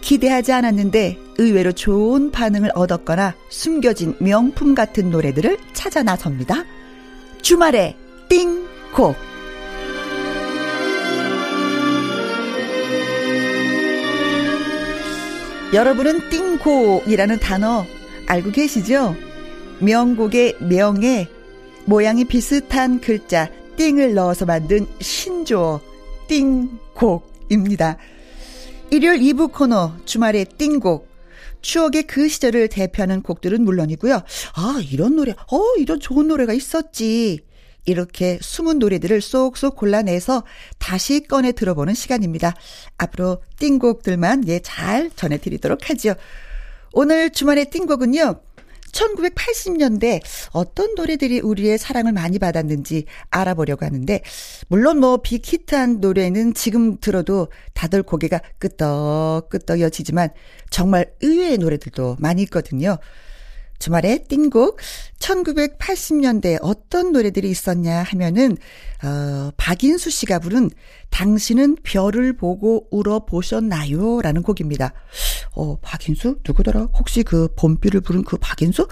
기대하지 않았는데 의외로 좋은 반응을 얻었거나 숨겨진 명품 같은 노래들을 찾아 나섭니다. 주말에 띵! 곡 여러분은 띵곡이라는 단어 알고 계시죠? 명곡의 명에 모양이 비슷한 글자 띵을 넣어서 만든 신조어 띵곡입니다. 일요일 2부 코너 주말의 띵곡 추억의 그 시절을 대표하는 곡들은 물론이고요. 아, 이런 노래, 어, 이런 좋은 노래가 있었지. 이렇게 숨은 노래들을 쏙쏙 골라내서 다시 꺼내 들어보는 시간입니다. 앞으로 띵곡들만 예, 잘 전해드리도록 하죠. 오늘 주말의 띵곡은요. 1980년대 어떤 노래들이 우리의 사랑을 많이 받았는지 알아보려고 하는데, 물론 뭐 빅히트한 노래는 지금 들어도 다들 고개가 끄덕끄덕여지지만 정말 의외의 노래들도 많이 있거든요. 주말에 띵곡 1980년대 어떤 노래들이 있었냐 하면은 어 박인수 씨가 부른 당신은 별을 보고 울어 보셨나요? 라는 곡입니다. 어 박인수 누구더라? 혹시 그 봄비를 부른 그 박인수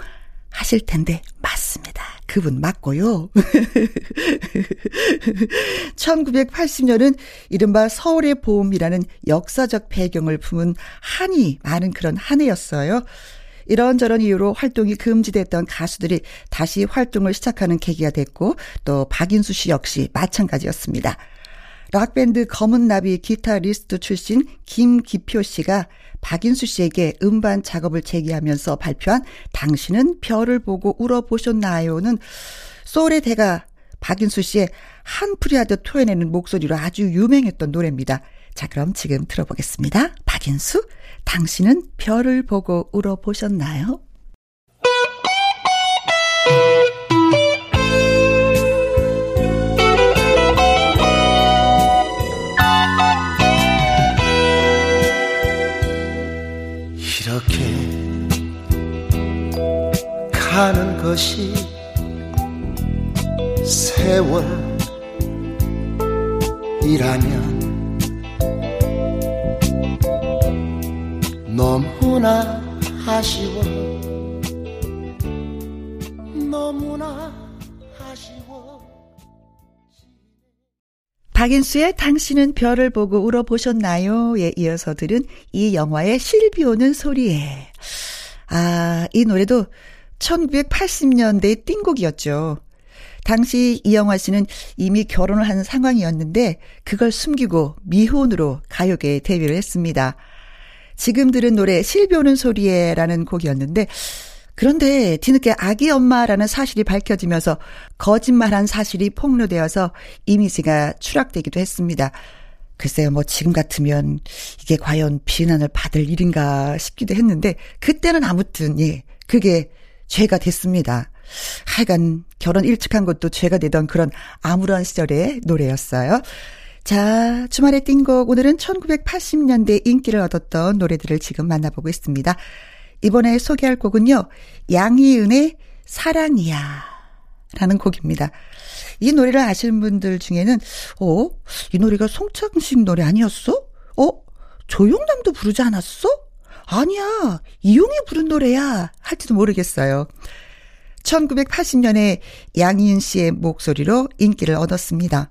하실 텐데 맞습니다. 그분 맞고요. 1980년은 이른바 서울의 봄이라는 역사적 배경을 품은 한이 많은 그런 한 해였어요. 이런저런 이유로 활동이 금지됐던 가수들이 다시 활동을 시작하는 계기가 됐고 또 박인수 씨 역시 마찬가지였습니다. 락밴드 검은 나비 기타리스트 출신 김기표 씨가 박인수 씨에게 음반 작업을 제기하면서 발표한 당신은 별을 보고 울어보셨나요는 소울의 대가 박인수 씨의 한풀이 하듯 토해내는 목소리로 아주 유명했던 노래입니다. 자, 그럼 지금 들어보겠습니다. 박인수, 당신은 별을 보고 울어보셨나요? 이렇게 가는 것이 세월이라면 너무나 아쉬워 너무나 아쉬워 박인수의 당신은 별을 보고 울어보셨나요?에 이어서 들은 이 영화의 실비 오는 소리에. 아, 이 노래도 1980년대의 띵곡이었죠. 당시 이영화 씨는 이미 결혼을 한 상황이었는데 그걸 숨기고 미혼으로 가요계에 데뷔를 했습니다. 지금 들은 노래 실비 오는 소리에라는 곡이었는데 그런데 뒤늦게 아기 엄마라는 사실이 밝혀지면서 거짓말한 사실이 폭로되어서 이미지가 추락되기도 했습니다. 글쎄요, 뭐 지금 같으면 이게 과연 비난을 받을 일인가 싶기도 했는데 그때는 아무튼 예, 그게 죄가 됐습니다. 하여간 결혼 일찍 한 것도 죄가 되던 그런 아무런 시절의 노래였어요. 자, 주말의 띵곡 오늘은 1980년대 인기를 얻었던 노래들을 지금 만나보고 있습니다. 이번에 소개할 곡은요. 양희은의 사랑이야 라는 곡입니다. 이 노래를 아시는 분들 중에는 어? 이 노래가 송창식 노래 아니었어? 어? 조용남도 부르지 않았어? 아니야. 이용이 부른 노래야. 할지도 모르겠어요. 1980년에 양희은 씨의 목소리로 인기를 얻었습니다.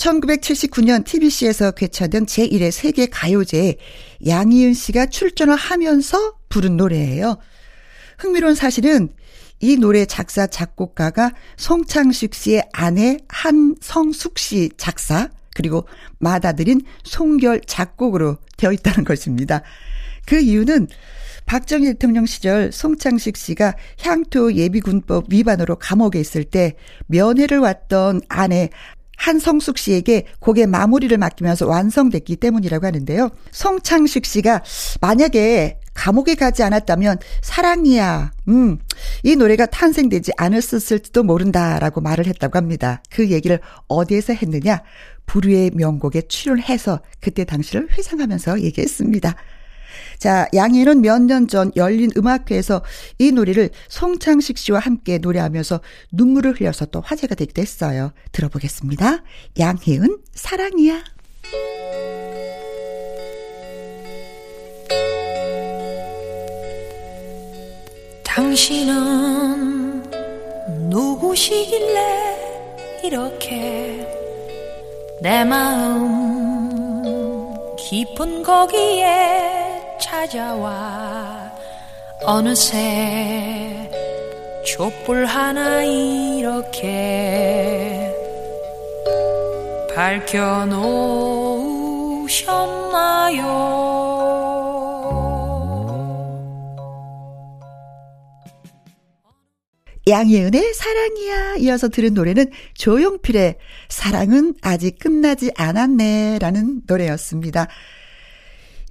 1979년 TBC에서 개최된 제1회 세계 가요제에 양희은 씨가 출전을 하면서 부른 노래예요. 흥미로운 사실은 이 노래 작사 작곡가가 송창식 씨의 아내 한성숙 씨 작사 그리고 맏아들인 송결 작곡으로 되어 있다는 것입니다. 그 이유는 박정희 대통령 시절 송창식 씨가 향토 예비군법 위반으로 감옥에 있을 때 면회를 왔던 아내 한성숙 씨에게 곡의 마무리를 맡기면서 완성됐기 때문이라고 하는데요. 송창식 씨가 만약에 감옥에 가지 않았다면 사랑이야. 음. 이 노래가 탄생되지 않았을지도 모른다라고 말을 했다고 합니다. 그 얘기를 어디에서 했느냐? 불후의 명곡에 출연해서 그때 당시를 회상하면서 얘기했습니다. 자, 양희는 몇 년 전 열린 음악회에서 이 노래를 송창식 씨와 함께 노래하면서 눈물을 흘려서 또 화제가 되기도 했어요. 들어보겠습니다. 양희은, 사랑이야. 당신은 누구시길래 이렇게 내 마음 깊은 거기에 찾아와 어느새 촛불 하나 이렇게 밝혀 놓으셨나요? 양예은의 사랑이야 이어서 들은 노래는 조용필의 사랑은 아직 끝나지 않았네 라는 노래였습니다.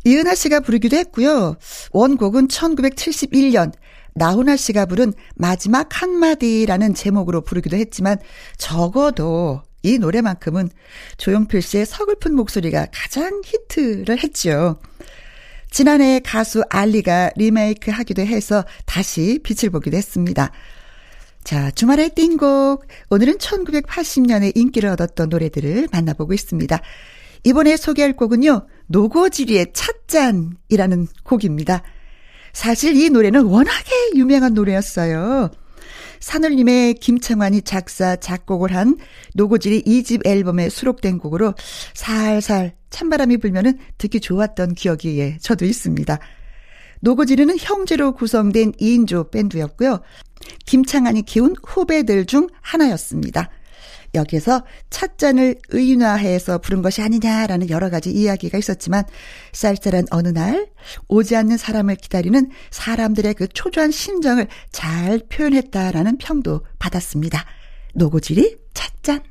이은하 씨가 부르기도 했고요. 원곡은 1971년 나훈아 씨가 부른 마지막 한마디라는 제목으로 부르기도 했지만 적어도 이 노래만큼은 조용필 씨의 서글픈 목소리가 가장 히트를 했죠. 지난해 가수 알리가 리메이크 하기도 해서 다시 빛을 보기도 했습니다. 자, 주말의 띵곡. 오늘은 1980년에 인기를 얻었던 노래들을 만나보고 있습니다. 이번에 소개할 곡은요, 노고지리의 찻잔이라는 곡입니다. 사실 이 노래는 워낙에 유명한 노래였어요. 산울님의 김창완이 작사, 작곡을 한 노고지리 2집 앨범에 수록된 곡으로 살살 찬바람이 불면은 듣기 좋았던 기억이 예, 저도 있습니다. 노고지리는 형제로 구성된 2인조 밴드였고요. 김창완이 키운 후배들 중 하나였습니다. 여기에서 찻잔을 의인화해서 부른 것이 아니냐라는 여러 가지 이야기가 있었지만 쌀쌀한 어느 날 오지 않는 사람을 기다리는 사람들의 그 초조한 심정을 잘 표현했다라는 평도 받았습니다. 노고지리 찻잔.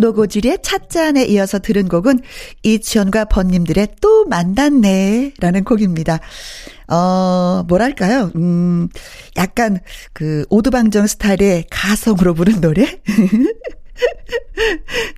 노고질의 찻잔에 이어서 들은 곡은 이치현과 번님들의 또 만났네 라는 곡입니다. 어, 뭐랄까요? 음, 약간 그 오두방정 스타일의 가성으로 부른 노래?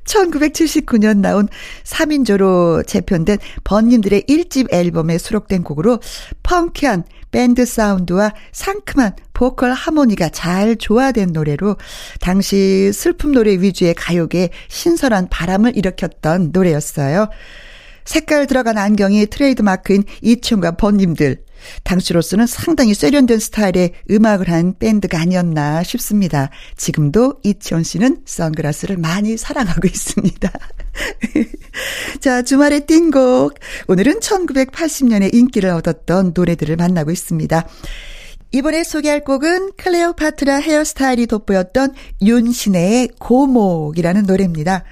1979년 나온 3인조로 재편된 번님들의 1집 앨범에 수록된 곡으로 펑키한 밴드 사운드와 상큼한 보컬 하모니가 잘 조화된 노래로 당시 슬픔 노래 위주의 가요계에 신선한 바람을 일으켰던 노래였어요. 색깔 들어간 안경이 트레이드 마크인 이춘과 번님들. 당시로서는 상당히 세련된 스타일의 음악을 한 밴드가 아니었나 싶습니다. 지금도 이치원 씨는 선글라스를 많이 사랑하고 있습니다. 자, 주말의 띵곡. 오늘은 1980년에 인기를 얻었던 노래들을 만나고 있습니다. 이번에 소개할 곡은 클레오파트라 헤어스타일이 돋보였던 윤신의 고목이라는 노래입니다.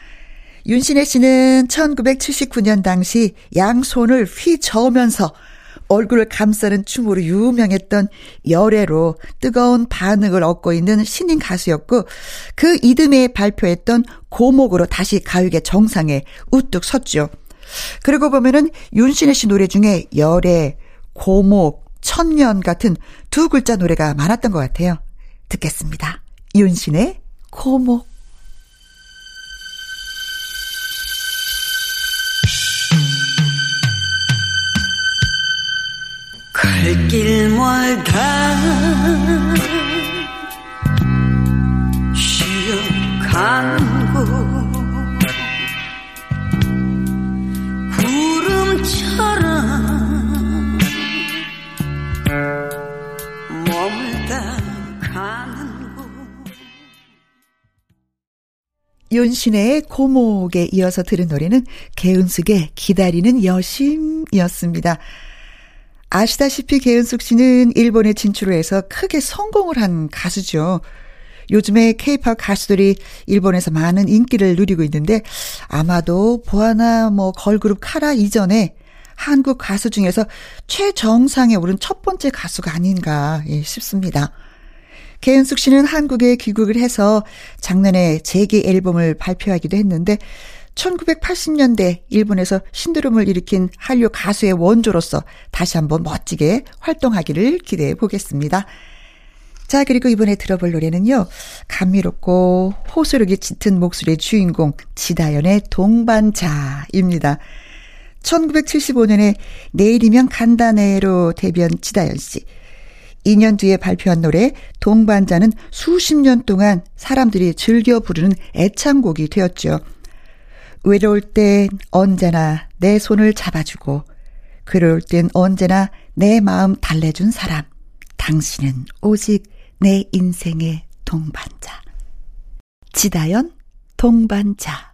윤신혜 씨는 1979년 당시 양손을 휘저으면서 얼굴을 감싸는 춤으로 유명했던 열애로 뜨거운 반응을 얻고 있는 신인 가수였고 그 이듬해 발표했던 고목으로 다시 가요계 정상에 우뚝 섰죠. 그리고 보면은 윤신혜 씨 노래 중에 열애, 고목, 천년 같은 두 글자 노래가 많았던 것 같아요. 듣겠습니다. 윤신의 고목. 갈길마다 윤신의 고목에 이어서 들은 노래는 개은숙의 기다리는 여심이었습니다. 아시다시피 개은숙 씨는 일본에 진출을 해서 크게 성공을 한 가수죠. 요즘에 케이팝 가수들이 일본에서 많은 인기를 누리고 있는데 아마도 보아나 뭐 걸그룹 카라 이전에 한국 가수 중에서 최정상에 오른 첫 번째 가수가 아닌가 예, 싶습니다. 개은숙 씨는 한국에 귀국을 해서 작년에 재기 앨범을 발표하기도 했는데 1980년대 일본에서 신드롬을 일으킨 한류 가수의 원조로서 다시 한번 멋지게 활동하기를 기대해 보겠습니다. 자, 그리고 이번에 들어볼 노래는요. 감미롭고 호소력이 짙은 목소리의 주인공 지다연의 동반자입니다. 1975년에 내일이면 간다네로 데뷔한 지다연 씨. 2년 뒤에 발표한 노래 동반자는 수십 년 동안 사람들이 즐겨 부르는 애창곡이 되었죠. 외로울 땐 언제나 내 손을 잡아주고 괴로울 땐 언제나 내 마음 달래준 사람. 당신은 오직 내 인생의 동반자. 지다연 동반자.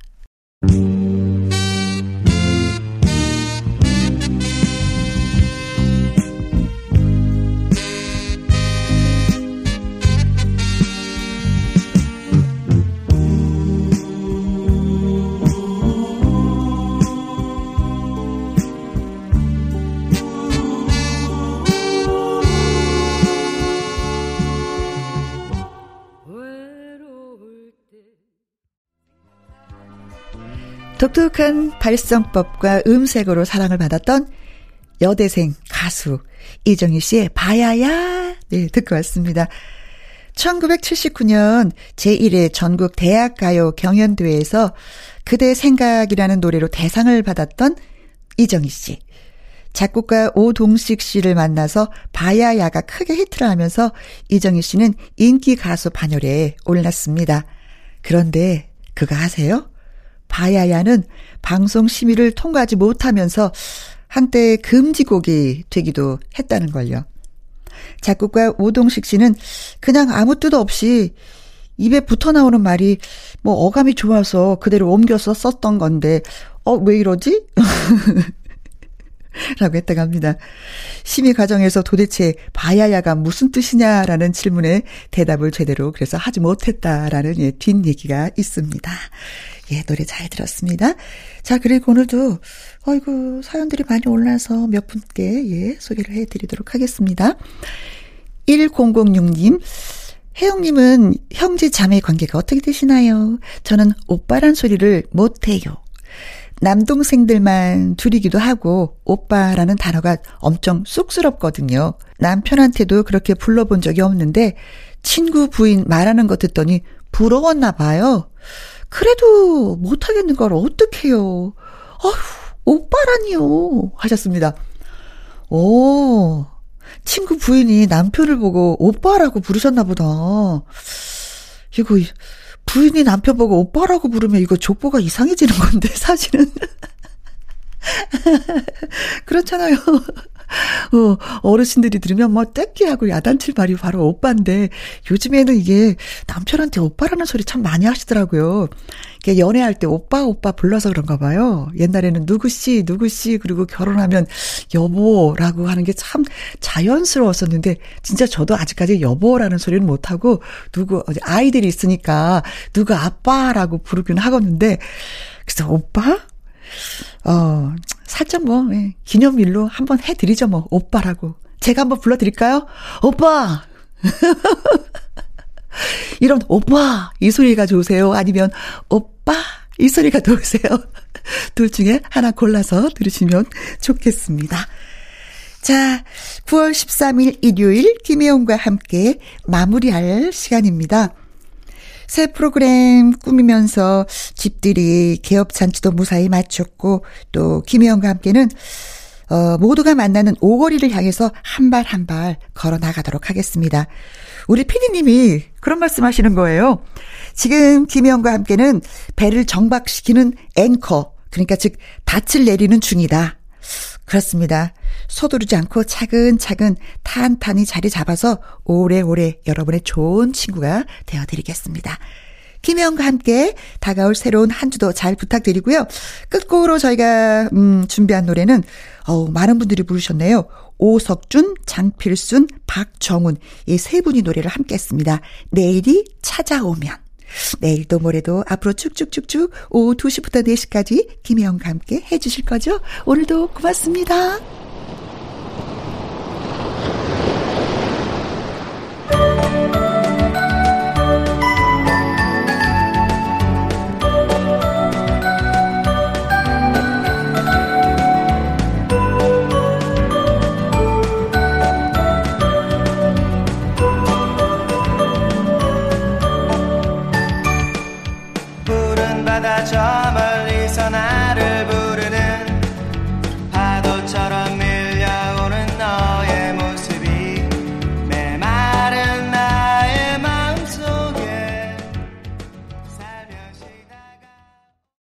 독특한 발성법과 음색으로 사랑을 받았던 여대생 가수 이정희 씨의 바야야 네 듣고 왔습니다. 1979년 제1회 전국 대학 가요 경연대회에서 그대 생각이라는 노래로 대상을 받았던 이정희 씨. 작곡가 오동식 씨를 만나서 바야야가 크게 히트를 하면서 이정희 씨는 인기 가수 반열에 올랐습니다. 그런데 그거 아세요? 바야야는 방송 심의를 통과하지 못하면서 한때 금지곡이 되기도 했다는 걸요. 작곡가 오동식 씨는 그냥 아무 뜻 없이 입에 붙어 나오는 말이 뭐 어감이 좋아서 그대로 옮겨서 썼던 건데, 어, 왜 이러지? 라고 했다고 합니다. 심의 과정에서 도대체 바야야가 무슨 뜻이냐라는 질문에 대답을 제대로 그래서 하지 못했다라는 예, 뒷얘기가 있습니다. 예, 노래 잘 들었습니다. 자, 그리고 오늘도, 어이구, 사연들이 많이 올라서 몇 분께, 예, 소개를 해드리도록 하겠습니다. 1006님, 혜영님은 형제 자매 관계가 어떻게 되시나요? 저는 오빠란 소리를 못해요. 남동생들만 둘이기도 하고 오빠라는 단어가 엄청 쑥스럽거든요. 남편한테도 그렇게 불러본 적이 없는데 친구 부인 말하는 거 듣더니 부러웠나 봐요. 그래도 못하겠는 걸 어떡해요. 어휴, 오빠라니요. 하셨습니다. 오, 친구 부인이 남편을 보고 오빠라고 부르셨나 보다. 이거, 부인이 남편 보고 오빠라고 부르면 이거 족보가 이상해지는 건데, 사실은. 그렇잖아요. 어, 어르신들이 들으면 뭐 떼끼하고 야단칠 말이 바로 오빠인데 요즘에는 이게 남편한테 오빠라는 소리 참 많이 하시더라고요. 이게 연애할 때 오빠 오빠 불러서 그런가 봐요. 옛날에는 누구씨 누구씨 그리고 결혼하면 여보라고 하는 게 참 자연스러웠었는데 진짜 저도 아직까지 여보라는 소리는 못 하고 누구 아이들이 있으니까 누구 아빠라고 부르긴 하겠는데 그래서 오빠 어, 살짝 뭐, 예, 기념일로 한번 해드리죠, 뭐, 오빠라고. 제가 한번 불러드릴까요? 오빠! 이런, 오빠! 이 소리가 좋으세요? 아니면, 오빠! 이 소리가 좋으세요? 둘 중에 하나 골라서 들으시면 좋겠습니다. 자, 9월 13일 일요일 김혜영과 함께 마무리할 시간입니다. 새 프로그램 꾸미면서 집들이 개업 잔치도 무사히 마쳤고 또 김혜영과 함께는 어, 모두가 만나는 오거리를 향해서 한 발 한 발 걸어 나가도록 하겠습니다. 우리 피디님이 그런 말씀 하시는 거예요. 지금 김혜영과 함께는 배를 정박시키는 앵커, 그러니까 즉, 닻을 내리는 중이다. 그렇습니다. 서두르지 않고 차근차근 탄탄히 자리 잡아서 오래오래 여러분의 좋은 친구가 되어드리겠습니다. 김혜영과 함께 다가올 새로운 한 주도 잘 부탁드리고요. 끝곡으로 저희가 음 준비한 노래는 어우 많은 분들이 부르셨네요. 오석준, 장필순, 박정훈 이 세 분이 노래를 함께 했습니다. 내일이 찾아오면. 내일도 모레도 앞으로 쭉쭉쭉쭉 오후 2시부터 4시까지 김혜영과 함께 해주실 거죠? 오늘도 고맙습니다.